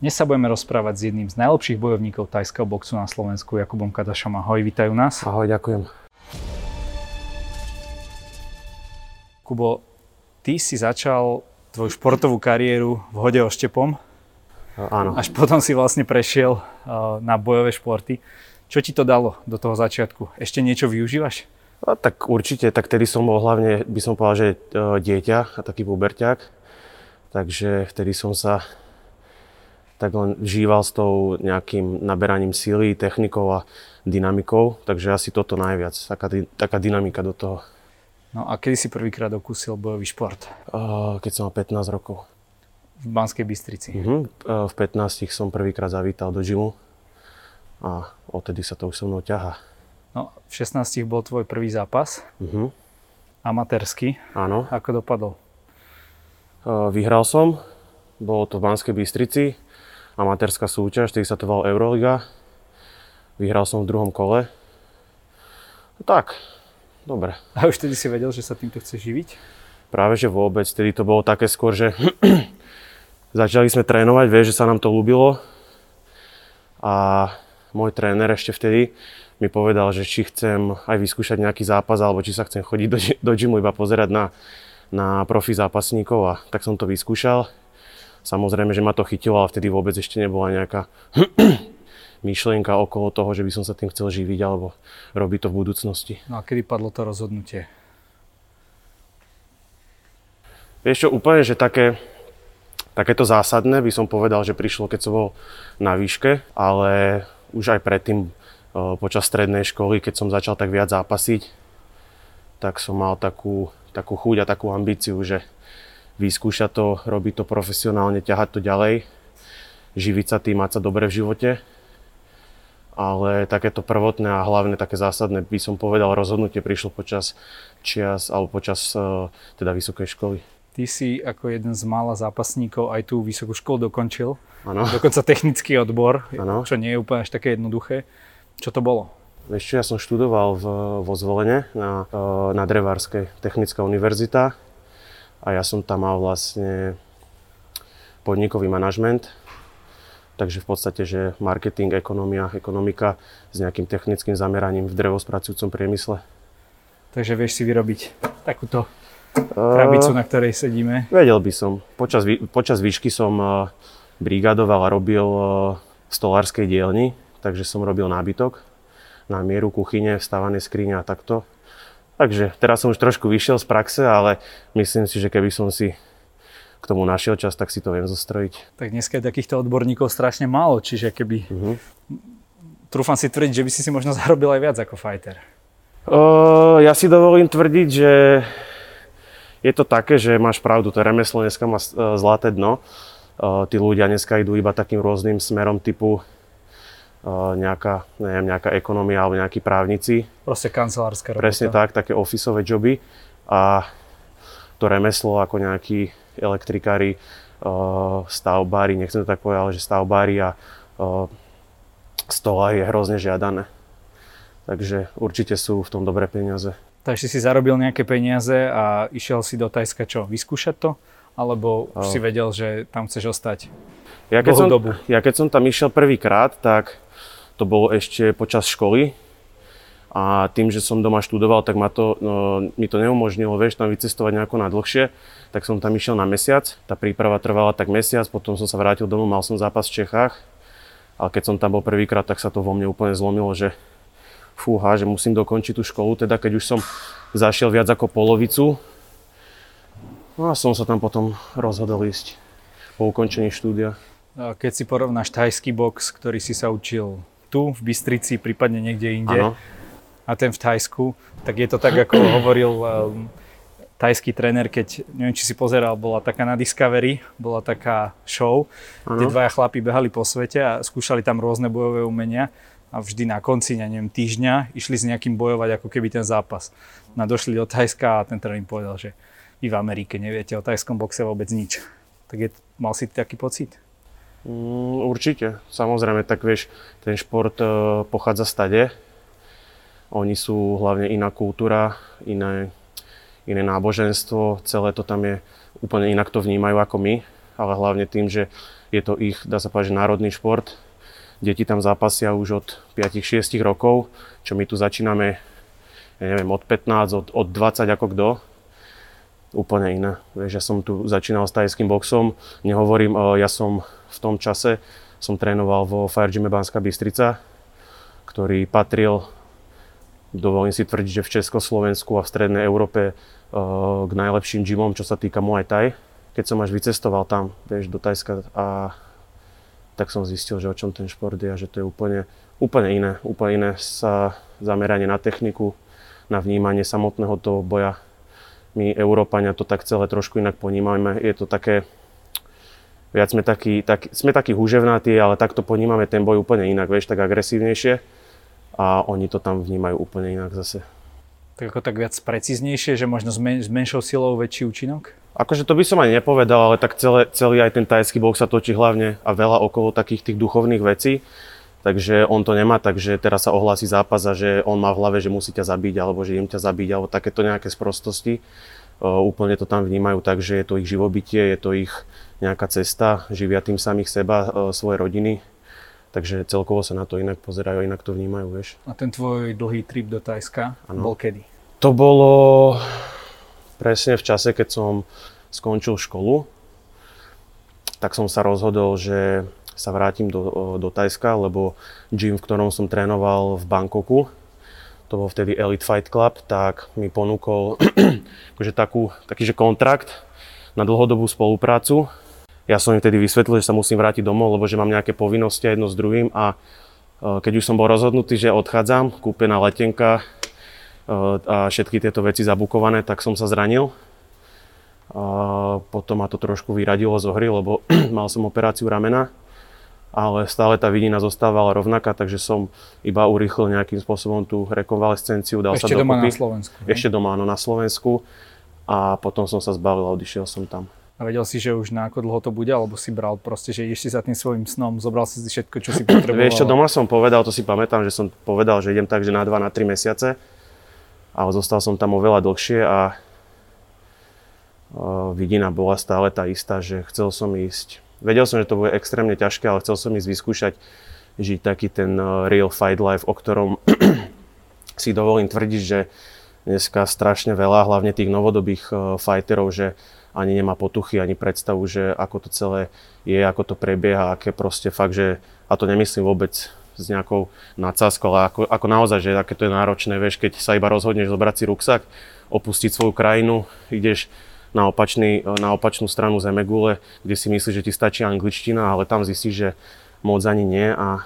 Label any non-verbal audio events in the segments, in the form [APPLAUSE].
Dnes sa budeme rozprávať s jedným z najlepších bojovníkov tajského boxu na Slovensku, Jakubom Kadašom. Ahoj, vítajú nás. Ahoj, ďakujem. Kubo, ty si začal tvoju športovú kariéru v hode oštepom. Áno. Až potom si vlastne prešiel na bojové športy. Čo ti to dalo do toho začiatku? Ešte niečo využívaš? A tak určite, tak tedy som bol hlavne, by som povedal, že e, dieťa a taký puberťák. Takže vtedy som sa tak len žíval s tou nejakým naberaním síly, technikou a dynamikou, takže asi toto najviac, taká, taká dynamika do toho. No a kedy si prvýkrát okúsil bojový šport? Keď som mal 15 rokov. V Banskej Bystrici? Uh-huh. Uh, v 15 som prvýkrát zavítal do gymu a odtedy sa to už so mnou ťaha. No, v 16 bol tvoj prvý zápas. Uh-huh. Amatérsky. Áno. Ako dopadol? Vyhral som, bolo to v Banskej Bystrici amatérska súťaž, ktorý sa to volal Euroliga. Vyhral som v druhom kole. No tak, dobre. A už tedy si vedel, že sa týmto chce živiť? Práve, že vôbec. Tedy to bolo také skôr, že [CLEARS THROAT] začali sme trénovať, vieš, že sa nám to ľúbilo. A môj tréner ešte vtedy mi povedal, že či chcem aj vyskúšať nejaký zápas, alebo či sa chcem chodiť do, do gymu iba pozerať na, na profi zápasníkov. A tak som to vyskúšal. Samozrejme, že ma to chytilo, ale vtedy vôbec ešte nebola nejaká [CLEARS THROAT] myšlienka okolo toho, že by som sa tým chcel živiť alebo robiť to v budúcnosti. No a kedy padlo to rozhodnutie? Vieš čo, úplne, že také, takéto zásadné by som povedal, že prišlo, keď som bol na výške, ale už aj predtým počas strednej školy, keď som začal tak viac zápasiť, tak som mal takú, takú chuť a takú ambíciu, že vyskúšať to, robiť to profesionálne, ťahať to ďalej, živiť sa tým, mať sa dobre v živote. Ale takéto prvotné a hlavne také zásadné by som povedal rozhodnutie prišlo počas čias alebo počas e, teda vysokej školy. Ty si ako jeden z mála zápasníkov aj tú vysokú školu dokončil. Ano. Dokonca technický odbor, ano. čo nie je úplne až také jednoduché. Čo to bolo? Vieš čo, ja som študoval v, vo Zvolene na, e, na Drevárskej technická univerzita a ja som tam mal vlastne podnikový manažment, takže v podstate, že marketing, ekonomia, ekonomika s nejakým technickým zameraním v drevospracujúcom priemysle. Takže vieš si vyrobiť takúto krabicu, uh, na ktorej sedíme? Vedel by som. Počas, počas výšky som uh, brigadoval a robil uh, v stolárskej dielni, takže som robil nábytok na mieru kuchyne, vstávané skrine a takto. Takže teraz som už trošku vyšiel z praxe, ale myslím si, že keby som si k tomu našiel čas, tak si to viem zostrojiť. Tak dneska je takýchto odborníkov strašne málo, čiže keby... Uh-huh. Trúfam si tvrdiť, že by si si možno zarobil aj viac ako fighter. Uh, ja si dovolím tvrdiť, že je to také, že máš pravdu, to remeslo dneska má zlaté dno. Uh, tí ľudia dneska idú iba takým rôznym smerom typu nejaká, neviem, nejaká ekonomia alebo nejakí právnici. Proste kancelárska robota. Presne tak, také ofisové joby. A to remeslo ako nejakí elektrikári, stavbári, nechcem to tak povedať, ale že stavbári a stolári je hrozne žiadané. Takže určite sú v tom dobré peniaze. Takže si zarobil nejaké peniaze a išiel si do Tajska čo, vyskúšať to? Alebo už si vedel, že tam chceš ostať ja keď, som, dobu? ja keď som tam išiel prvýkrát, tak to bolo ešte počas školy. A tým, že som doma študoval, tak ma to, no, mi to neumožnilo, vieš, tam vycestovať nejako na dlhšie, tak som tam išiel na mesiac, tá príprava trvala tak mesiac, potom som sa vrátil domov, mal som zápas v Čechách, ale keď som tam bol prvýkrát, tak sa to vo mne úplne zlomilo, že fúha, že musím dokončiť tú školu, teda keď už som zašiel viac ako polovicu, no a som sa tam potom rozhodol ísť po ukončení štúdia. Keď si porovnáš tajský box, ktorý si sa učil tu v Bystrici, prípadne niekde inde ano. a ten v Tajsku, tak je to tak, ako [CLEARS THROAT] hovoril um, tajský tréner, keď, neviem, či si pozeral, bola taká na Discovery, bola taká show, ano. kde dvaja chlapi behali po svete a skúšali tam rôzne bojové umenia a vždy na konci, neviem, týždňa išli s nejakým bojovať, ako keby ten zápas. No došli do Tajska a ten tréner im povedal, že vy v Amerike neviete o tajskom boxe vôbec nič. Tak je, mal si taký pocit? Mm, určite, samozrejme, tak vieš, ten šport e, pochádza stade. Oni sú hlavne iná kultúra, iné, iné náboženstvo, celé to tam je úplne inak to vnímajú ako my, ale hlavne tým, že je to ich, dá sa povedať, národný šport. Deti tam zápasia už od 5-6 rokov, čo my tu začíname, ja neviem, od 15, od, od 20 ako kto. Úplne iné. Vieš, ja som tu začínal s tajským boxom, nehovorím, ja som v tom čase, som trénoval vo Fire Gym Banská Bystrica, ktorý patril, dovolím si tvrdiť, že v Československu a v Strednej Európe k najlepším gymom, čo sa týka Muay Thai keď som až vycestoval tam, vieš, do Tajska a tak som zistil, že o čom ten šport je a že to je úplne, úplne iné, úplne iné sa zameranie na techniku, na vnímanie samotného toho boja. My, Európania, to tak celé trošku inak ponímame. Je to také, viac sme takí, tak, sme takí húževnatí, ale takto ponímame ten boj úplne inak, vieš, tak agresívnejšie a oni to tam vnímajú úplne inak zase. Tak ako tak viac precíznejšie, že možno s, men- s menšou silou väčší účinok? Akože to by som ani nepovedal, ale tak celé, celý aj ten tajský box sa točí hlavne a veľa okolo takých tých duchovných vecí. Takže on to nemá, takže teraz sa ohlási zápas a že on má v hlave, že musí ťa zabiť, alebo že im ťa zabiť, alebo takéto nejaké sprostosti. Úplne to tam vnímajú tak, že je to ich živobytie, je to ich nejaká cesta, živia tým samých seba, svoje rodiny. Takže celkovo sa na to inak pozerajú, inak to vnímajú, vieš. A ten tvoj dlhý trip do Tajska ano. bol kedy? To bolo presne v čase, keď som skončil školu, tak som sa rozhodol, že sa vrátim do, do Tajska, lebo gym, v ktorom som trénoval v Bangkoku, to bol vtedy Elite Fight Club, tak mi ponúkol [CLEARS THROAT] akože takú, taký že kontrakt na dlhodobú spoluprácu. Ja som im vtedy vysvetlil, že sa musím vrátiť domov, lebo že mám nejaké povinnosti jedno s druhým a e, keď už som bol rozhodnutý, že odchádzam, kúpená letenka, a všetky tieto veci zabukované, tak som sa zranil. A potom ma to trošku vyradilo zo hry, lebo [CLEARS THROAT] mal som operáciu ramena, ale stále tá vidina zostávala rovnaká, takže som iba urýchlil nejakým spôsobom tú rekonvalescenciu, dal Ešte sa doma dokopy. na Slovensku. Ne? Ešte doma, áno, na Slovensku. A potom som sa zbavil a odišiel som tam. A vedel si, že už na ako dlho to bude, alebo si bral proste, že ideš si za tým svojim snom, zobral si si všetko, čo si [CLEARS THROAT] potreboval? Vieš čo, doma som povedal, to si pamätám, že som povedal, že idem tak, že na 2, na 3 mesiace ale zostal som tam oveľa dlhšie a vidina bola stále tá istá, že chcel som ísť. Vedel som, že to bude extrémne ťažké, ale chcel som ísť vyskúšať žiť taký ten real fight life, o ktorom [CLEARS THROAT] si dovolím tvrdiť, že dneska strašne veľa, hlavne tých novodobých fighterov, že ani nemá potuchy, ani predstavu, že ako to celé je, ako to prebieha, aké proste fakt, že, a to nemyslím vôbec s nejakou nadsázkou, ale ako, ako naozaj, že aké to je náročné, vieš, keď sa iba rozhodneš zobrať si ruksak, opustiť svoju krajinu, ideš na, opačný, na opačnú stranu Zemegule, kde si myslíš, že ti stačí angličtina, ale tam zistíš, že moc ani nie a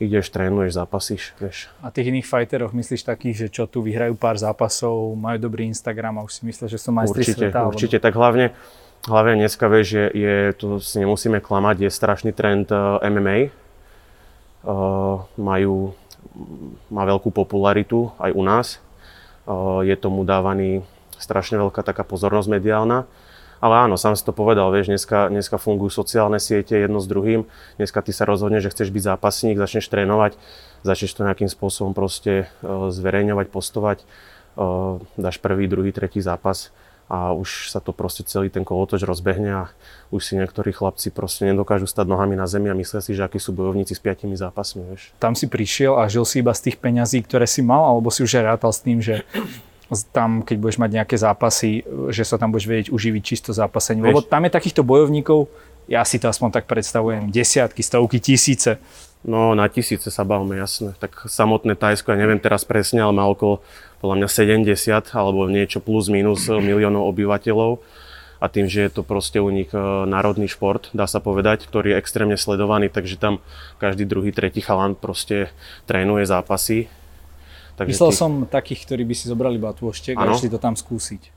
ideš, trénuješ, zápasíš, vieš. A tých iných fajteroch myslíš takých, že čo tu vyhrajú pár zápasov, majú dobrý Instagram a už si myslíš, že sú majstri určite, sveta? Určite, tak hlavne, hlavne dneska, vieš, je, je, to si nemusíme klamať, je strašný trend uh, eh, MMA, majú, má veľkú popularitu aj u nás. Je tomu dávaný strašne veľká taká pozornosť mediálna. Ale áno, sám si to povedal, vieš, dneska, dneska fungujú sociálne siete jedno s druhým. Dneska ty sa rozhodneš, že chceš byť zápasník, začneš trénovať, začneš to nejakým spôsobom proste zverejňovať, postovať, dáš prvý, druhý, tretí zápas a už sa to proste celý ten kolotoč rozbehne a už si niektorí chlapci proste nedokážu stať nohami na zemi a myslia si, že akí sú bojovníci s piatimi zápasmi, vieš. Tam si prišiel a žil si iba z tých peňazí, ktoré si mal, alebo si už rátal s tým, že tam, keď budeš mať nejaké zápasy, že sa tam budeš vedieť uživiť čisto zápasením. Lebo tam je takýchto bojovníkov, ja si to aspoň tak predstavujem, desiatky, stovky, tisíce. No na tisíce sa bavme, jasné. Tak samotné Tajsko, ja neviem teraz presne, ale má okolo podľa mňa 70 alebo niečo plus minus miliónov obyvateľov. A tým, že je to proste u nich e, národný šport, dá sa povedať, ktorý je extrémne sledovaný, takže tam každý druhý, tretí chalan proste trénuje zápasy. Takže Myslel ty... som takých, ktorí by si zobrali batôštek a išli to tam skúsiť.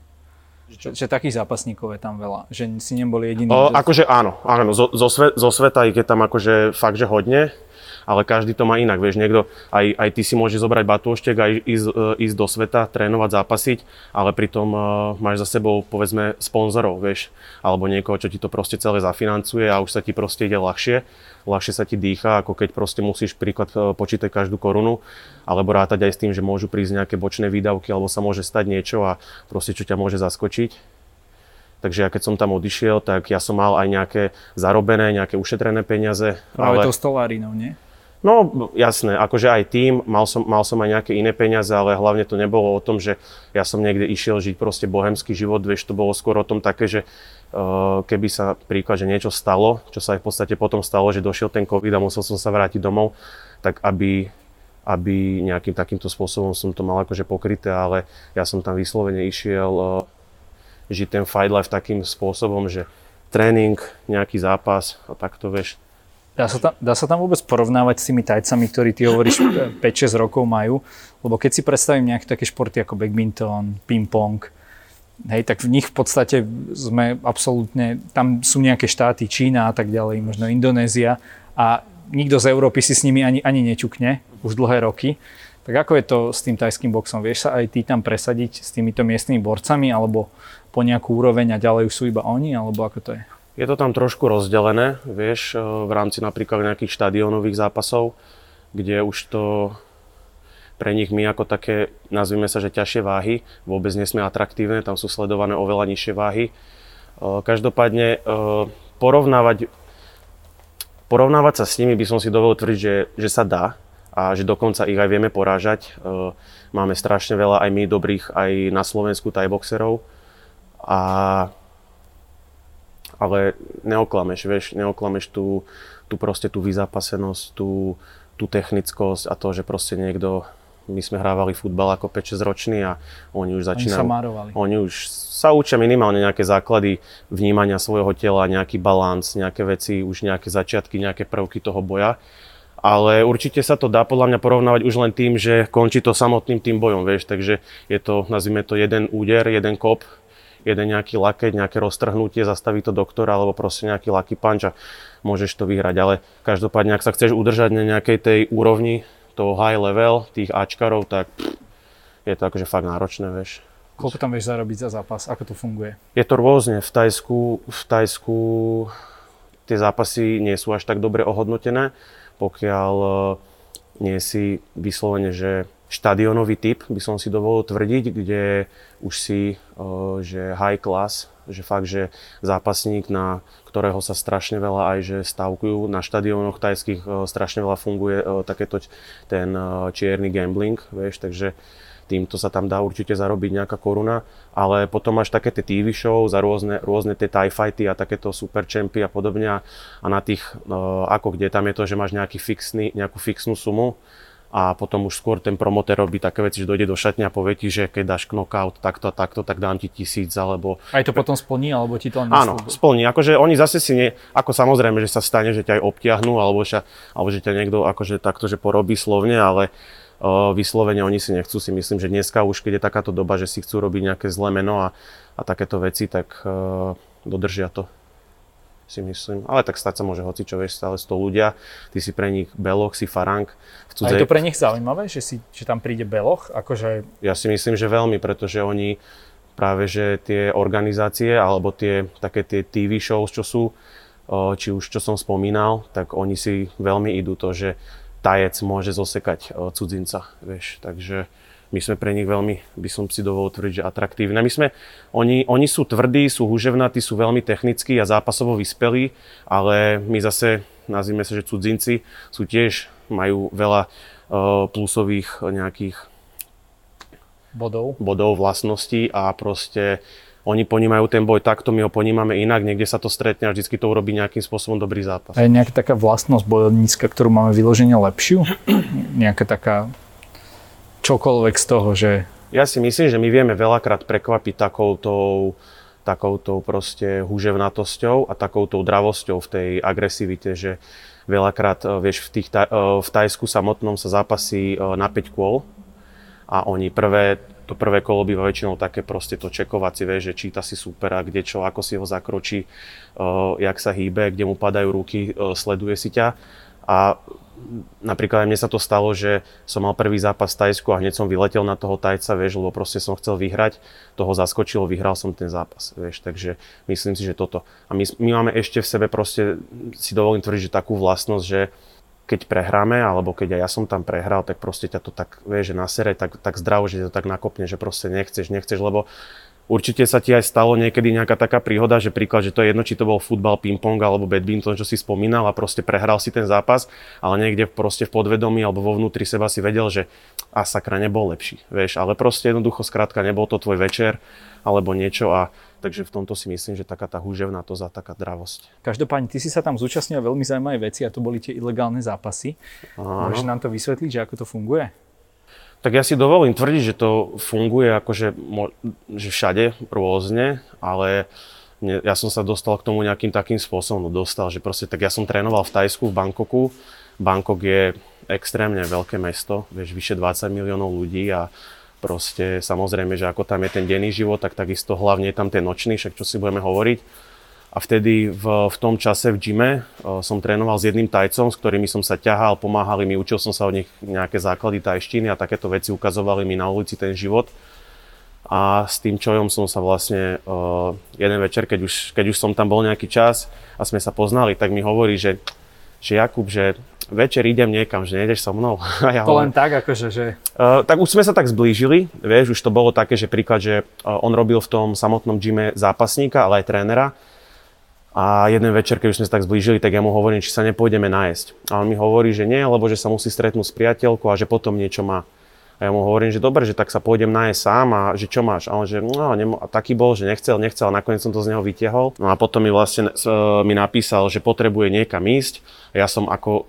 Že, že takých zápasníkov je tam veľa, že si neboli jediní. O, akože áno, áno zo, zo, sve, zo sveta ich je tam akože fakt, že hodne ale každý to má inak. Vieš, niekto, aj, aj ty si môže zobrať batúštek a ísť, e, ísť do sveta, trénovať, zápasiť, ale pritom uh, máš za sebou, povedzme, sponzorov, vieš, alebo niekoho, čo ti to proste celé zafinancuje a už sa ti proste ide ľahšie, ľahšie sa ti dýcha, ako keď proste musíš príklad e, počítať každú korunu, alebo rátať aj s tým, že môžu prísť nejaké bočné výdavky, alebo sa môže stať niečo a proste čo ťa môže zaskočiť. Takže ja keď som tam odišiel, tak ja som mal aj nejaké zarobené, nejaké ušetrené peniaze. Práve ale... to stolárinou, nie? No jasné, akože aj tým, mal som, mal som aj nejaké iné peniaze, ale hlavne to nebolo o tom, že ja som niekde išiel žiť proste bohemský život, vieš, to bolo skôr o tom také, že uh, keby sa príklad, že niečo stalo, čo sa aj v podstate potom stalo, že došiel ten COVID a musel som sa vrátiť domov, tak aby, aby nejakým takýmto spôsobom som to mal akože pokryté, ale ja som tam vyslovene išiel uh, žiť ten fight life takým spôsobom, že tréning, nejaký zápas a takto, vieš, Dá sa, tam, dá sa tam vôbec porovnávať s tými tajcami, ktorí ty hovoríš [CLEARS THROAT] 5-6 rokov majú? Lebo keď si predstavím nejaké také športy ako badminton, ping-pong, hej, tak v nich v podstate sme absolútne, tam sú nejaké štáty, Čína a tak ďalej, možno Indonézia a nikto z Európy si s nimi ani, ani neťukne už dlhé roky. Tak ako je to s tým tajským boxom? Vieš sa aj ty tam presadiť s týmito miestnymi borcami alebo po nejakú úroveň a ďalej už sú iba oni, alebo ako to je? Je to tam trošku rozdelené, vieš, e, v rámci napríklad nejakých štadionových zápasov, kde už to pre nich my ako také, nazvime sa, že ťažšie váhy, vôbec nie atraktívne, tam sú sledované oveľa nižšie váhy. E, každopádne e, porovnávať, porovnávať sa s nimi by som si dovolil tvrdiť, že, že sa dá a že dokonca ich aj vieme porážať. Máme strašne veľa aj my dobrých aj na Slovensku tajboxerov a ale neoklameš, vieš, neoklameš tú, tú proste tú vyzápasenosť, tú, tú technickosť a to, že proste niekto, my sme hrávali futbal ako 5-6 ročný a oni už začínajú... Oni sa márovali. Oni už sa učia minimálne nejaké základy vnímania svojho tela, nejaký balans, nejaké veci, už nejaké začiatky, nejaké prvky toho boja. Ale určite sa to dá podľa mňa porovnávať už len tým, že končí to samotným tým bojom, vieš, takže je to, nazvime to jeden úder, jeden kop, jeden nejaký lakeť, nejaké roztrhnutie, zastaví to doktor alebo proste nejaký lucky punch a môžeš to vyhrať. Ale každopádne, ak sa chceš udržať na nejakej tej úrovni, toho high level, tých Ačkarov, tak pff, je to akože fakt náročné, vieš. Koľko tam vieš zarobiť za zápas? Ako to funguje? Je to rôzne. V Tajsku, v Tajsku tie zápasy nie sú až tak dobre ohodnotené, pokiaľ eh, nie si vyslovene, že štadionový typ, by som si dovolil tvrdiť, kde už si, že high class, že fakt, že zápasník, na ktorého sa strašne veľa aj že stavkujú na štadiónoch tajských, strašne veľa funguje takéto ten čierny gambling, vieš, takže týmto sa tam dá určite zarobiť nejaká koruna, ale potom máš také tie TV show za rôzne, rôzne tie tie fighty a takéto super champy a podobne a na tých, ako kde, tam je to, že máš nejaký fixný, nejakú fixnú sumu a potom už skôr ten promotér robí také veci, že dojde do šatňa a povie ti, že keď dáš knockout takto a takto, tak dám ti tisíc alebo... Aj to potom splní, alebo ti to len Áno, splní. Akože oni zase si nie, ako samozrejme, že sa stane, že ťa aj obtiahnú, alebo, že, alebo že ťa niekto akože takto, že porobí slovne, ale uh, vyslovene oni si nechcú. Si myslím, že dneska už keď je takáto doba, že si chcú robiť nejaké zlé meno a, a takéto veci, tak uh, dodržia to si myslím. Ale tak stať sa môže hoci čo, vieš, stále 100 ľudia, ty si pre nich beloch, si farang. V cudzej... A je to pre nich zaujímavé, že, si, že tam príde beloch? Akože... Ja si myslím, že veľmi, pretože oni práve, že tie organizácie alebo tie také tie TV shows, čo sú, či už čo som spomínal, tak oni si veľmi idú to, že tajec môže zosekať cudzinca, vieš, takže my sme pre nich veľmi, by som si dovolil tvrdiť, že atraktívne. My sme, oni, oni sú tvrdí, sú huževnatí, sú veľmi technickí a zápasovo vyspelí, ale my zase, nazvime sa, že cudzinci, sú tiež, majú veľa uh, plusových nejakých bodov. bodov, vlastností a proste oni ponímajú ten boj takto, my ho ponímame inak, niekde sa to stretne a vždycky to urobí nejakým spôsobom dobrý zápas. A je nejaká taká vlastnosť bojovnícka, ktorú máme vyloženie lepšiu? nejaká taká čokoľvek z toho, že... Ja si myslím, že my vieme veľakrát prekvapiť takoutou, takoutou proste huževnatosťou a takoutou dravosťou v tej agresivite, že veľakrát, e, vieš, v, tých, e, v Tajsku samotnom sa zápasí e, na 5 kôl a oni prvé, to prvé kolo býva väčšinou také proste to čekovacie, vieš, že číta si supera, kde čo, ako si ho zakročí, jak sa hýbe, kde mu padajú ruky, sleduje si ťa. A napríklad aj mne sa to stalo, že som mal prvý zápas v Tajsku a hneď som vyletel na toho Tajca, vieš, lebo proste som chcel vyhrať, toho zaskočilo, vyhral som ten zápas, vieš, takže myslím si, že toto. A my, my máme ešte v sebe proste, si dovolím tvrdiť, že takú vlastnosť, že keď prehráme, alebo keď aj ja som tam prehral, tak proste ťa to tak, vieš, že na sere, tak, tak zdravo, že to tak nakopne, že proste nechceš, nechceš, lebo Určite sa ti aj stalo niekedy nejaká taká príhoda, že príklad, že to je jedno, či to bol futbal, ping-pong alebo badminton, čo si spomínal a proste prehral si ten zápas, ale niekde proste v podvedomí alebo vo vnútri seba si vedel, že a sakra nebol lepší, vieš, ale proste jednoducho skrátka nebol to tvoj večer alebo niečo a takže v tomto si myslím, že taká tá húževná to za taká dravosť. Každopádne, ty si sa tam zúčastnil veľmi zaujímavé veci a to boli tie ilegálne zápasy. Môžeš nám to vysvetliť, že ako to funguje? Tak ja si dovolím tvrdiť, že to funguje akože že všade rôzne, ale ja som sa dostal k tomu nejakým takým spôsobom, no dostal, že proste, tak ja som trénoval v Tajsku, v Bangkoku. Bangkok je extrémne veľké mesto, vieš, vyše 20 miliónov ľudí a proste samozrejme, že ako tam je ten denný život, tak takisto hlavne je tam ten nočný, však čo si budeme hovoriť a vtedy v, v tom čase v gyme uh, som trénoval s jedným tajcom, s ktorými som sa ťahal, pomáhali mi, učil som sa od nich nejaké základy tajštiny a takéto veci ukazovali mi na ulici ten život. A s tým čojom som sa vlastne uh, jeden večer, keď už, keď už som tam bol nejaký čas a sme sa poznali, tak mi hovorí, že, že Jakub, že večer idem niekam, že nejdeš so mnou. [LAUGHS] A ja to hovorím, len tak, akože, že... Uh, tak už sme sa tak zblížili, vieš, už to bolo také, že príklad, že uh, on robil v tom samotnom gyme zápasníka, ale aj trénera a jeden večer, keď už sme sa tak zblížili, tak ja mu hovorím, či sa nepôjdeme nájsť. A on mi hovorí, že nie, lebo že sa musí stretnúť s priateľkou a že potom niečo má. A ja mu hovorím, že dobre, že tak sa pôjdem nájsť sám a že čo máš? A on že no, nemo- a taký bol, že nechcel, nechcel a nakoniec som to z neho vytiahol. No a potom mi vlastne uh, mi napísal, že potrebuje niekam ísť. Ja som ako uh,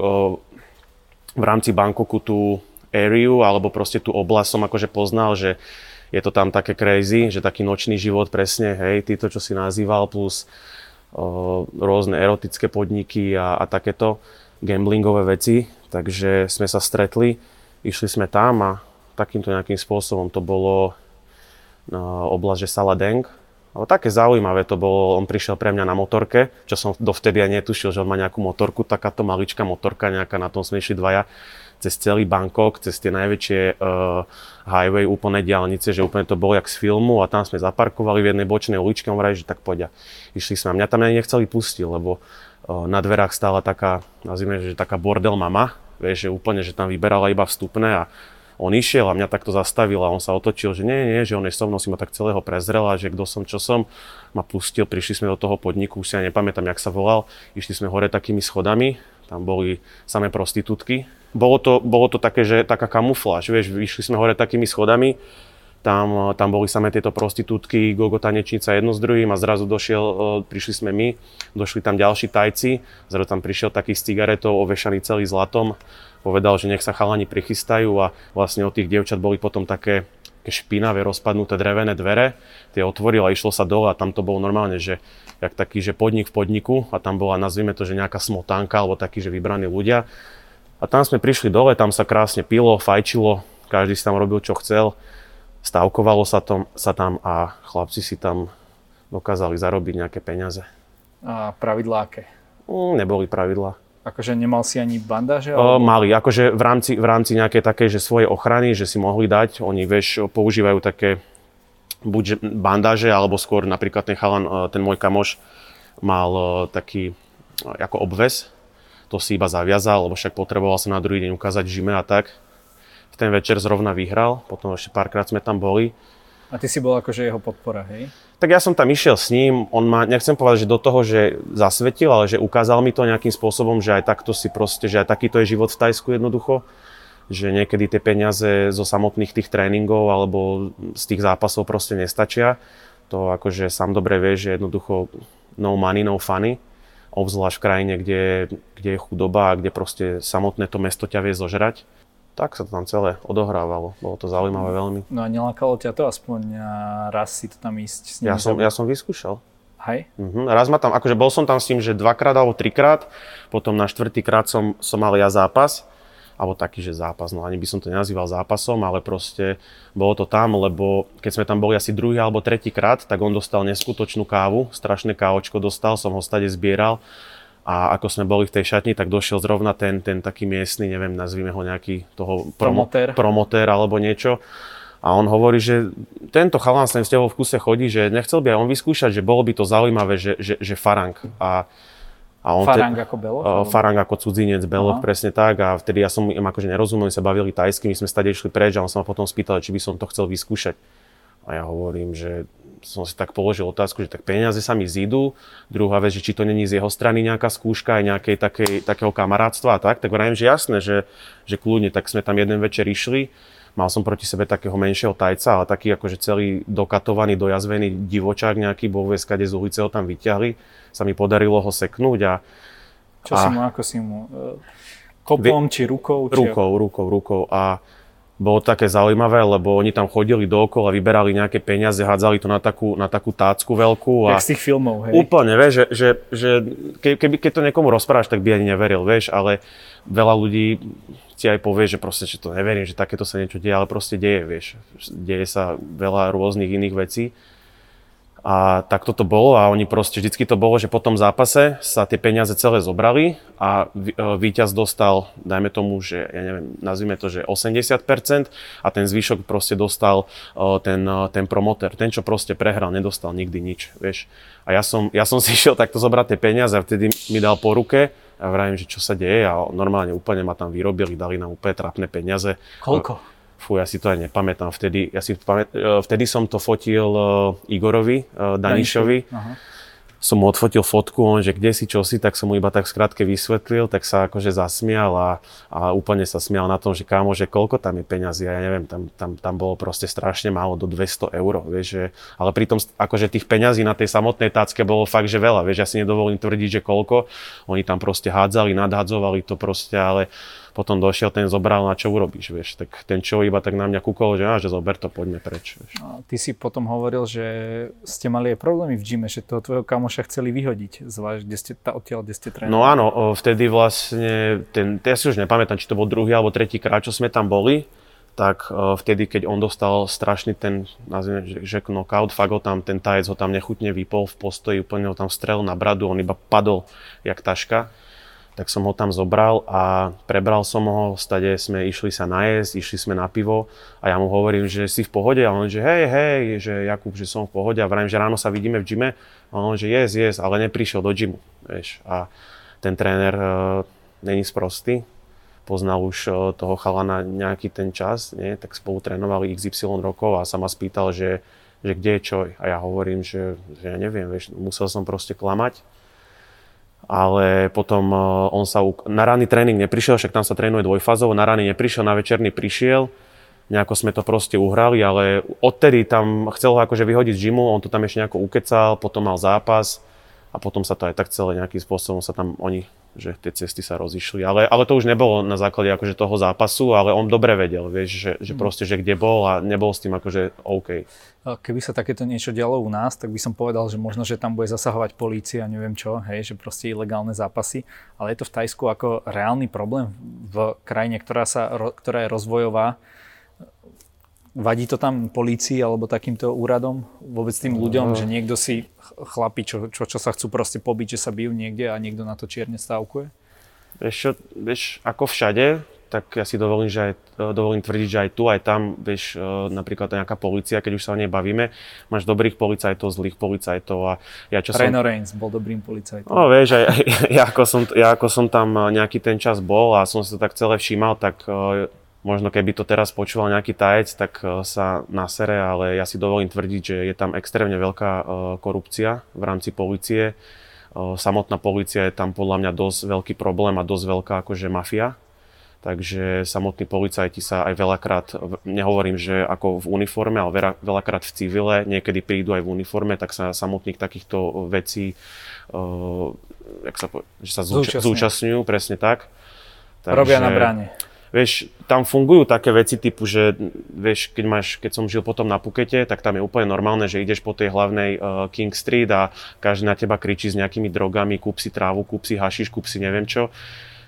v rámci Bangkoku tú area alebo proste tú oblasť som akože poznal, že je to tam také crazy, že taký nočný život presne, hej, týto, čo si nazýval, plus rôzne erotické podniky a, a takéto gamblingové veci, takže sme sa stretli, išli sme tam a takýmto nejakým spôsobom to bolo oblasť, že Saladeng. Ale také zaujímavé to bolo, on prišiel pre mňa na motorke, čo som dovtedy aj netušil, že on má nejakú motorku, takáto maličká motorka nejaká, na tom sme išli dvaja cez celý Bangkok, cez tie najväčšie uh, highway, úplne diálnice, že úplne to bolo jak z filmu a tam sme zaparkovali v jednej bočnej uličke, on vraj, že tak poďa. Išli sme. A mňa tam ani nechceli pustiť, lebo uh, na dverách stála taká, nazvime, že taká bordel mama, vieš, že úplne, že tam vyberala iba vstupné a on išiel a mňa takto zastavil a on sa otočil, že nie, nie, že on je so mnou, si ma tak celého prezrela, že kto som, čo som, ma pustil, prišli sme do toho podniku, už si ja nepamätám, jak sa volal, išli sme hore takými schodami, tam boli samé prostitútky, bolo to, bolo to také, že taká kamufláž, vieš, vyšli sme hore takými schodami, tam, tam boli samé tieto prostitútky, gogo tanečnica jedno s druhým a zrazu došiel, e, prišli sme my, došli tam ďalší tajci, zrazu tam prišiel taký s cigaretou ovešaný celý zlatom, povedal, že nech sa chalani prichystajú a vlastne od tých dievčat boli potom také, také špinavé, rozpadnuté drevené dvere, tie otvoril išlo sa dole a tam to bolo normálne, že jak taký, že podnik v podniku a tam bola, nazvime to, že nejaká smotánka alebo takí, že vybraní ľudia a tam sme prišli dole, tam sa krásne pilo, fajčilo, každý si tam robil čo chcel, stavkovalo sa, tom, sa tam a chlapci si tam dokázali zarobiť nejaké peniaze. A pravidlá aké? Mm, neboli pravidlá. Akože nemal si ani bandáže? Alebo... mali, akože v rámci, v rámci nejakej takej, že svojej ochrany, že si mohli dať, oni vieš, používajú také buď bandáže, alebo skôr napríklad ten chalan, e, ten môj kamoš mal e, taký e, ako obves, to si iba zaviazal, lebo však potreboval sa na druhý deň ukázať žime a tak. V ten večer zrovna vyhral, potom ešte párkrát sme tam boli. A ty si bol akože jeho podpora, hej? Tak ja som tam išiel s ním, on ma, nechcem povedať, že do toho, že zasvetil, ale že ukázal mi to nejakým spôsobom, že aj takto si proste, že aj takýto je život v Tajsku jednoducho že niekedy tie peniaze zo samotných tých tréningov alebo z tých zápasov proste nestačia. To akože sám dobre vie, že jednoducho no money, no funny obzvlášť v krajine, kde, kde je chudoba a kde proste samotné to mesto ťa vie zožrať. Tak sa to tam celé odohrávalo. Bolo to zaujímavé veľmi. No a nelákalo ťa to aspoň raz si to tam ísť s nimi? Ja som, ja som vyskúšal. Hej? Uh-huh. Raz ma tam, akože bol som tam s tým, že dvakrát alebo trikrát, potom na štvrtýkrát som, som mal ja zápas alebo taký, že zápas, no ani by som to nenazýval zápasom, ale proste bolo to tam, lebo keď sme tam boli asi druhý alebo tretí krát, tak on dostal neskutočnú kávu, strašné kávočko dostal, som ho stade zbieral a ako sme boli v tej šatni, tak došiel zrovna ten, ten taký miestny, neviem, nazvime ho nejaký toho promo, promotér. promotér alebo niečo. A on hovorí, že tento chalán sa s tebou v kuse chodí, že nechcel by aj on vyskúšať, že bolo by to zaujímavé, že, že, že farang. A a on farang te, ako Beloch? Uh, farang ako cudzinec, Beloch, presne tak. A vtedy ja som im akože nerozumel, sa bavili tajsky, my sme stade išli preč a on sa ma potom spýtal, či by som to chcel vyskúšať. A ja hovorím, že som si tak položil otázku, že tak peniaze sa mi zídu. Druhá vec, že či to není z jeho strany nejaká skúška aj nejakej takej, takého kamarátstva a tak, tak vravím, že jasné, že, že kľudne, tak sme tam jeden večer išli. Mal som proti sebe takého menšieho tajca, ale taký akože celý dokatovaný, dojazvený divočák nejaký, bol skade z ulice ho tam vyťahli. Sa mi podarilo ho seknúť a... Čo a, si mu, ako si mu... E, kopom, či rukou? Či... Rukou, rukou, rukou. A bolo také zaujímavé, lebo oni tam chodili dookola, vyberali nejaké peniaze, hádzali to na takú, na takú tácku veľkú. A Jak z tých filmov, hej? Úplne, vieš, že, že, že keby, keď to niekomu rozprávaš, tak by ani neveril, vieš, ale veľa ľudí ti aj povie, že proste, že to neverím, že takéto sa niečo deje, ale proste deje, vieš. Deje sa veľa rôznych iných vecí. A tak toto bolo a oni proste, vždycky to bolo, že po tom zápase sa tie peniaze celé zobrali a e, víťaz dostal, dajme tomu, že ja neviem, nazvime to, že 80% a ten zvyšok proste dostal e, ten, e, ten promoter. Ten, čo proste prehral, nedostal nikdy nič, vieš. A ja som, ja som [LAUGHS] si išiel takto zobrať tie peniaze a vtedy mi dal po ruke a vravím, že čo sa deje a normálne úplne ma tam vyrobili, dali nám úplne trapné peniaze. Koľko? Fú, ja si to aj nepamätám. Vtedy, ja si pamät, e, vtedy som to fotil uh, Igorovi, Danišovi. Danišovi som mu odfotil fotku, on, že kde si, čo si, tak som mu iba tak skrátke vysvetlil, tak sa akože zasmial a, a úplne sa smial na tom, že kámo, že koľko tam je peňazí, ja neviem, tam, tam, tam bolo proste strašne málo, do 200 eur, vieš, že, ale pritom akože tých peňazí na tej samotnej tácke bolo fakt, že veľa, vieš, ja si nedovolím tvrdiť, že koľko, oni tam proste hádzali, nadhádzovali to proste, ale potom došiel ten zobral, na čo urobíš, vieš. Tak ten čo iba tak na mňa kúkol, že, á, že zober to, poďme preč. Vieš. A ty si potom hovoril, že ste mali aj problémy v gyme, že toho tvojho kamoša chceli vyhodiť, zvlášť, kde ste, tá, odtiaľ, kde ste trénovali. No áno, vtedy vlastne, ten, ja si už nepamätám, či to bol druhý alebo tretí krát, čo sme tam boli, tak vtedy, keď on dostal strašný ten, nazvime, že, že knockout, fakt ho tam, ten tajec ho tam nechutne vypol v postoji, úplne ho tam strel na bradu, on iba padol jak taška tak som ho tam zobral a prebral som ho, stade sme išli sa najesť, išli sme na pivo a ja mu hovorím, že si v pohode a on že hej, hej, že Jakub, že som v pohode a vrajím, že ráno sa vidíme v gyme a on že yes, yes, ale neprišiel do gymu, vieš. A ten tréner uh, není sprostý, poznal už uh, toho chalana nejaký ten čas, nie? tak spolu trénovali XY rokov a sa ma spýtal, že, že kde je čo. A ja hovorím, že, že ja neviem, vieš, musel som proste klamať ale potom e, on sa na ranný tréning neprišiel, však tam sa trénuje dvojfázovo, na ranný neprišiel, na večerný prišiel, nejako sme to proste uhrali, ale odtedy tam chcel ho akože vyhodiť z gymu, on to tam ešte nejako ukecal, potom mal zápas a potom sa to aj tak celé nejakým spôsobom sa tam oni že tie cesty sa rozišli. Ale, ale to už nebolo na základe akože toho zápasu, ale on dobre vedel, vieš, že, že mm. proste, že kde bol a nebol s tým akože OK. Keby sa takéto niečo dialo u nás, tak by som povedal, že možno, že tam bude zasahovať polícia, neviem čo, hej, že proste ilegálne zápasy. Ale je to v Tajsku ako reálny problém v krajine, ktorá, sa, ktorá je rozvojová, Vadí to tam polícii alebo takýmto úradom? Vôbec tým ľuďom, uh, že niekto si chlapi, čo, čo, čo sa chcú proste pobiť, že sa bijú niekde a niekto na to čierne stávkuje? Vieš, čo, vieš, ako všade, tak ja si dovolím, že aj, dovolím tvrdiť, že aj tu, aj tam, vieš, e, napríklad nejaká policia, keď už sa o nej bavíme, máš dobrých policajtov, zlých policajtov a ja čo Reno som... Reigns bol dobrým policajtom. No vieš, aj, [LAUGHS] ja, ako som, ja ako som tam nejaký ten čas bol a som si to tak celé všímal, tak e, možno keby to teraz počúval nejaký tajec, tak e, sa nasere, ale ja si dovolím tvrdiť, že je tam extrémne veľká e, korupcia v rámci policie. E, samotná policia je tam podľa mňa dosť veľký problém a dosť veľká akože mafia. Takže samotní policajti sa aj veľakrát, nehovorím, že ako v uniforme, ale veľakrát v civile, niekedy prídu aj v uniforme, tak sa samotných takýchto vecí, jak sa povie, že sa zúčastňujú, presne tak. Takže, Robia na bráne vieš, tam fungujú také veci typu, že vieš, keď, máš, keď som žil potom na Pukete, tak tam je úplne normálne, že ideš po tej hlavnej uh, King Street a každý na teba kričí s nejakými drogami, kúp si trávu, kúp si hašiš, kúp si neviem čo.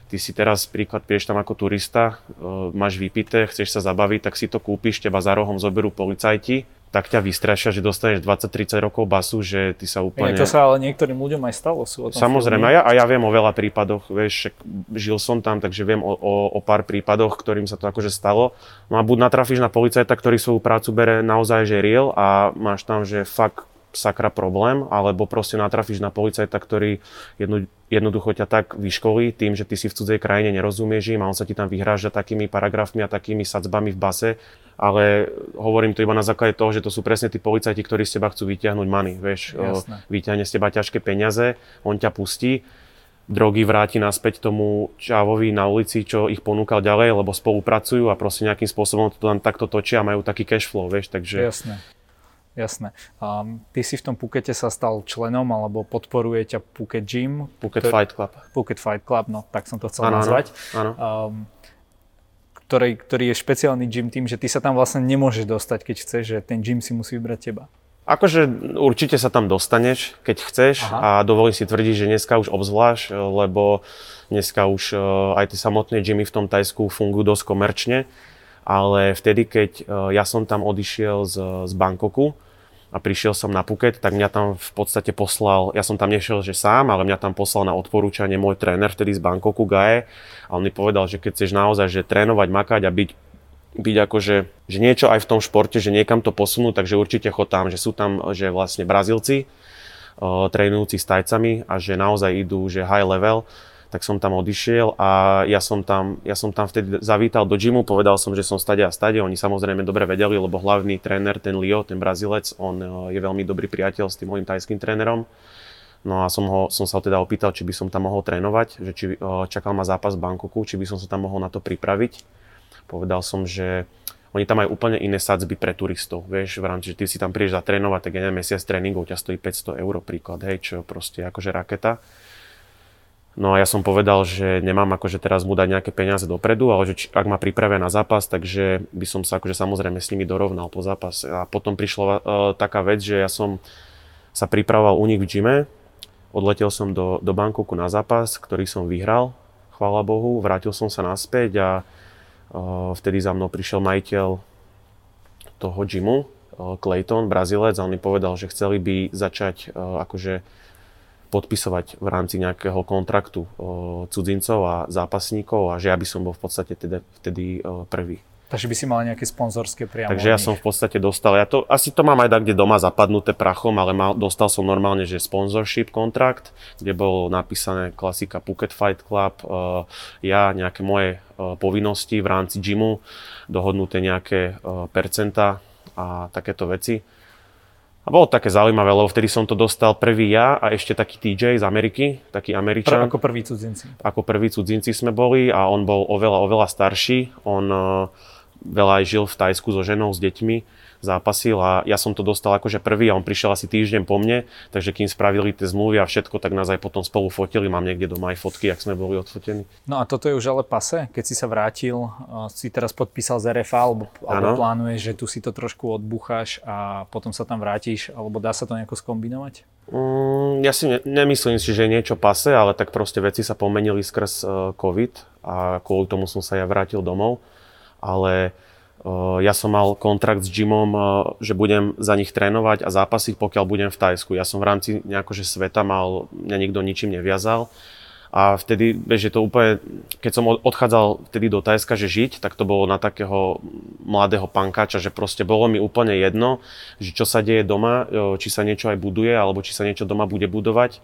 Ty si teraz príklad piješ tam ako turista, uh, máš vypité, chceš sa zabaviť, tak si to kúpiš, teba za rohom zoberú policajti tak ťa vystrašia, že dostaneš 20-30 rokov basu, že ty sa úplne... Je, to sa ale niektorým ľuďom aj stalo. Sú o tom Samozrejme, a ja, a ja viem o veľa prípadoch, vieš, žil som tam, takže viem o, o, o pár prípadoch, ktorým sa to akože stalo. No a buď natrafíš na policajta, ktorý svoju prácu bere naozaj že real a máš tam, že fakt sakra problém, alebo proste natrafíš na policajta, ktorý jedno, jednoducho ťa tak vyškolí tým, že ty si v cudzej krajine nerozumieš im a on sa ti tam vyhráža takými paragrafmi a takými sadzbami v base, ale hovorím to iba na základe toho, že to sú presne tí policajti, ktorí z teba chcú vyťahnuť money, vieš, Jasné. vyťahne z teba ťažké peniaze, on ťa pustí drogy vráti naspäť tomu čávovi na ulici, čo ich ponúkal ďalej, lebo spolupracujú a proste nejakým spôsobom to tam takto točia a majú taký cash flow, vieš, takže... Jasné. Jasné. Um, ty si v tom Pukete sa stal členom alebo podporuje ťa Phuket Gym? Phuket ktorý, Fight Club. Phuket Fight Club, no tak som to chcel ano, nazvať. Um, ktorý, ktorý je špeciálny gym tým, že ty sa tam vlastne nemôžeš dostať, keď chceš, že ten gym si musí vybrať teba. Akože určite sa tam dostaneš, keď chceš Aha. a dovolím si tvrdiť, že dneska už obzvlášť, lebo dneska už e, aj tie samotné gymy v tom Tajsku fungujú dosť komerčne, ale vtedy, keď e, ja som tam odišiel z, z Bangkoku a prišiel som na Phuket, tak mňa tam v podstate poslal, ja som tam nešiel, že sám, ale mňa tam poslal na odporúčanie môj tréner vtedy z Bangkoku, Gae, a on mi povedal, že keď chceš naozaj že trénovať, makať a byť byť akože, že niečo aj v tom športe, že niekam to posunú, takže určite chod tam, že sú tam, že vlastne Brazílci, uh, trénujúci s tajcami a že naozaj idú, že high level, tak som tam odišiel a ja som tam, ja som tam vtedy zavítal do gymu, povedal som, že som stade a stade, oni samozrejme dobre vedeli, lebo hlavný tréner, ten Leo, ten Brazilec, on je veľmi dobrý priateľ s tým mojim tajským trénerom. No a som, ho, som sa ho teda opýtal, či by som tam mohol trénovať, že či čakal ma zápas v Bangkoku, či by som sa tam mohol na to pripraviť. Povedal som, že oni tam majú úplne iné sadzby pre turistov. Vieš, v rámci, že ty si tam prídeš zatrénovať, tak ja neviem, mesiac tréningov ťa stojí 500 eur príklad, hej, čo proste akože raketa. No a ja som povedal, že nemám akože teraz mu dať nejaké peniaze dopredu, ale že či, ak ma pripravia na zápas, takže by som sa akože samozrejme s nimi dorovnal po zápase. A potom prišla uh, taká vec, že ja som sa pripravoval u nich v gyme, odletel som do, do Bangkoku na zápas, ktorý som vyhral, chvála Bohu, vrátil som sa naspäť a Vtedy za mnou prišiel majiteľ toho gymu, Clayton, Brazilec, a on mi povedal, že chceli by začať akože podpisovať v rámci nejakého kontraktu cudzincov a zápasníkov a že ja by som bol v podstate teda vtedy prvý. Takže by si mal nejaké sponzorské priamo. Takže ja som v podstate dostal, ja to, asi to mám aj tak, kde doma zapadnuté prachom, ale mal, dostal som normálne, že sponsorship kontrakt, kde bolo napísané klasika Phuket Fight Club, uh, ja, nejaké moje uh, povinnosti v rámci gymu, dohodnuté nejaké uh, percenta a takéto veci. A bolo také zaujímavé, lebo vtedy som to dostal prvý ja a ešte taký TJ z Ameriky, taký Američan. Pr- ako prví cudzinci. Ako prví cudzinci sme boli a on bol oveľa, oveľa starší. On uh, veľa aj žil v Tajsku so ženou, s deťmi, zápasil a ja som to dostal akože prvý a on prišiel asi týždeň po mne, takže kým spravili tie zmluvy a všetko, tak nás aj potom spolu fotili, mám niekde doma aj fotky, ak sme boli odfotení. No a toto je už ale pase, keď si sa vrátil, si teraz podpísal z RFA, alebo, alebo plánuješ, že tu si to trošku odbucháš a potom sa tam vrátiš, alebo dá sa to nejako skombinovať? Mm, ja si ne, nemyslím si, že je niečo pase, ale tak proste veci sa pomenili skrz uh, COVID a kvôli tomu som sa ja vrátil domov. Ale uh, ja som mal kontrakt s Jimom, že budem za nich trénovať a zápasiť, pokiaľ budem v Tajsku. Ja som v rámci nejakože sveta mal, mňa nikto ničím neviazal. A vtedy, vieš, je to úplne, keď som odchádzal vtedy do Tajska, že žiť, tak to bolo na takého mladého pankáča, že proste bolo mi úplne jedno, že čo sa deje doma, či sa niečo aj buduje, alebo či sa niečo doma bude budovať.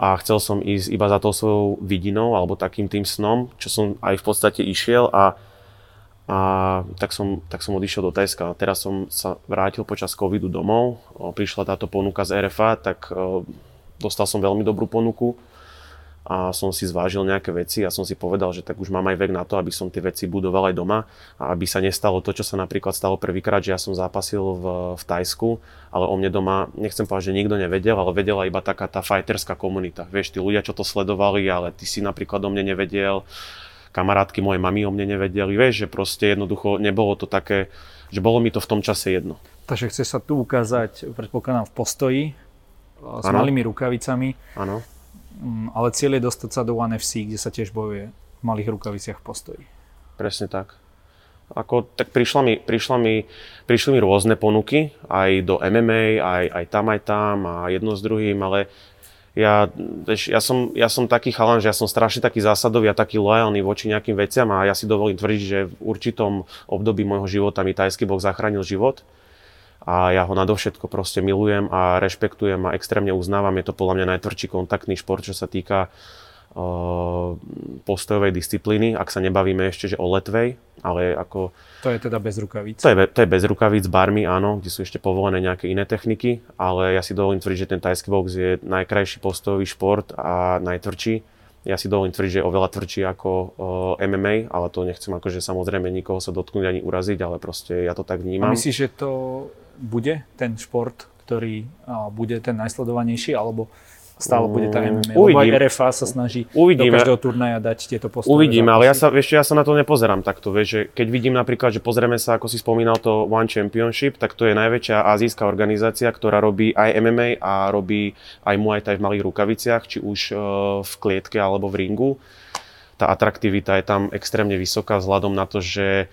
A chcel som ísť iba za tou svojou vidinou, alebo takým tým snom, čo som aj v podstate išiel a a tak som, tak som odišiel do Tajska. Teraz som sa vrátil počas covidu domov. Prišla táto ponuka z RFA, tak dostal som veľmi dobrú ponuku a som si zvážil nejaké veci a som si povedal, že tak už mám aj vek na to, aby som tie veci budoval aj doma a aby sa nestalo to, čo sa napríklad stalo prvýkrát, že ja som zápasil v, v Tajsku, ale o mne doma, nechcem povedať, že nikto nevedel, ale vedela iba taká tá fighterská komunita. Vieš, tí ľudia, čo to sledovali, ale ty si napríklad o mne nevedel kamarátky mojej mamy o mne nevedeli, vieš, že proste jednoducho nebolo to také, že bolo mi to v tom čase jedno. Takže chceš sa tu ukázať, predpokladám, v postoji, s ano. malými rukavicami. Áno. Mm, ale cieľ je dostať sa do One FC, kde sa tiež bojuje v malých rukaviciach v postoji. Presne tak. Ako, tak prišla mi, prišla mi, prišli mi rôzne ponuky, aj do MMA, aj, aj tam, aj tam a jedno s druhým, ale ja, vieš, ja, som, ja som taký chalan, že ja som strašne taký zásadový a taký lojálny voči nejakým veciam a ja si dovolím tvrdiť, že v určitom období môjho života mi tajský box zachránil život. a ja ho nadovšetko proste milujem a rešpektujem a extrémne uznávam. Je to podľa mňa najtvrdší kontaktný šport, čo sa týka postojovej disciplíny, ak sa nebavíme ešte že o letvej, ale ako... To je teda bez rukavíc? To je, to je bez rukavíc, barmy, áno, kde sú ešte povolené nejaké iné techniky, ale ja si dovolím tvrdiť, že ten tajský box je najkrajší postojový šport a najtvrdší. Ja si dovolím tvrdiť, že je oveľa tvrdší ako uh, MMA, ale to nechcem akože samozrejme nikoho sa dotknúť ani uraziť, ale proste ja to tak vnímam. A myslíš, že to bude ten šport, ktorý bude ten najsledovanejší, alebo stále bude tá MMA? Uvidím. Lebo RFA sa snaží Uvidíme. do každého turnaja dať tieto postupy. Uvidíme, ale ja sa, vieš, ja sa na to nepozerám takto. Vieš, že keď vidím napríklad, že pozrieme sa, ako si spomínal to One Championship, tak to je najväčšia azijská organizácia, ktorá robí aj MMA a robí aj Muay Thai v malých rukaviciach, či už uh, v klietke alebo v ringu. Tá atraktivita je tam extrémne vysoká vzhľadom na to, že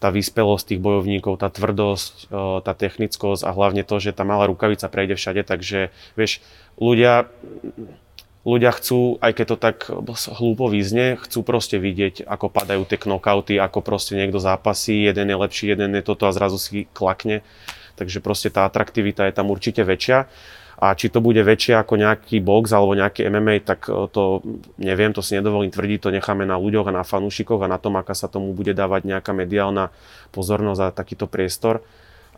tá vyspelosť tých bojovníkov, tá tvrdosť, tá technickosť a hlavne to, že tá malá rukavica prejde všade, takže vieš, ľudia, ľudia chcú, aj keď to tak hlúpo vyznie, chcú proste vidieť, ako padajú tie knockouty, ako proste niekto zápasí, jeden je lepší, jeden je toto a zrazu si klakne. Takže proste tá atraktivita je tam určite väčšia. A či to bude väčšie ako nejaký box alebo nejaký MMA, tak e, to neviem, to si nedovolím tvrdiť, to necháme na ľuďoch a na fanúšikoch a na tom, aká sa tomu bude dávať nejaká mediálna pozornosť a takýto priestor.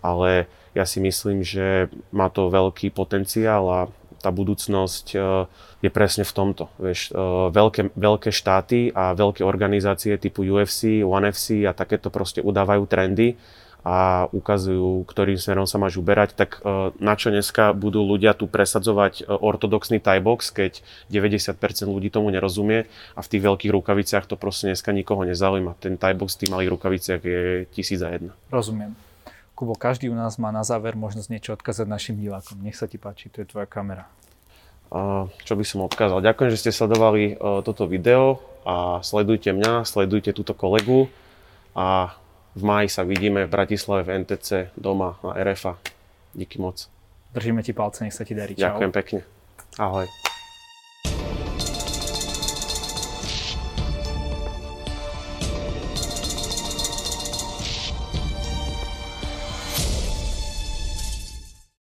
Ale ja si myslím, že má to veľký potenciál a tá budúcnosť e, je presne v tomto. Vieš, e, veľké, veľké štáty a veľké organizácie typu UFC, ONE FC a takéto proste udávajú trendy a ukazujú, ktorým smerom sa máš uberať, tak e, na čo dneska budú ľudia tu presadzovať e, ortodoxný Thai box, keď 90% ľudí tomu nerozumie a v tých veľkých rukaviciach to proste dneska nikoho nezaujíma. Ten Thai box v tých malých rukaviciach je tisíc za jedna. Rozumiem. Kubo, každý u nás má na záver možnosť niečo odkázať našim divákom. Nech sa ti páči, tu je tvoja kamera. Čo by som odkázal? Ďakujem, že ste sledovali uh, toto video a sledujte mňa, sledujte túto kolegu a v máji sa vidíme v Bratislave v NTC doma na RFA. Díky moc. Držíme ti palce, nech sa ti darí. Čau. Ďakujem pekne. Ahoj.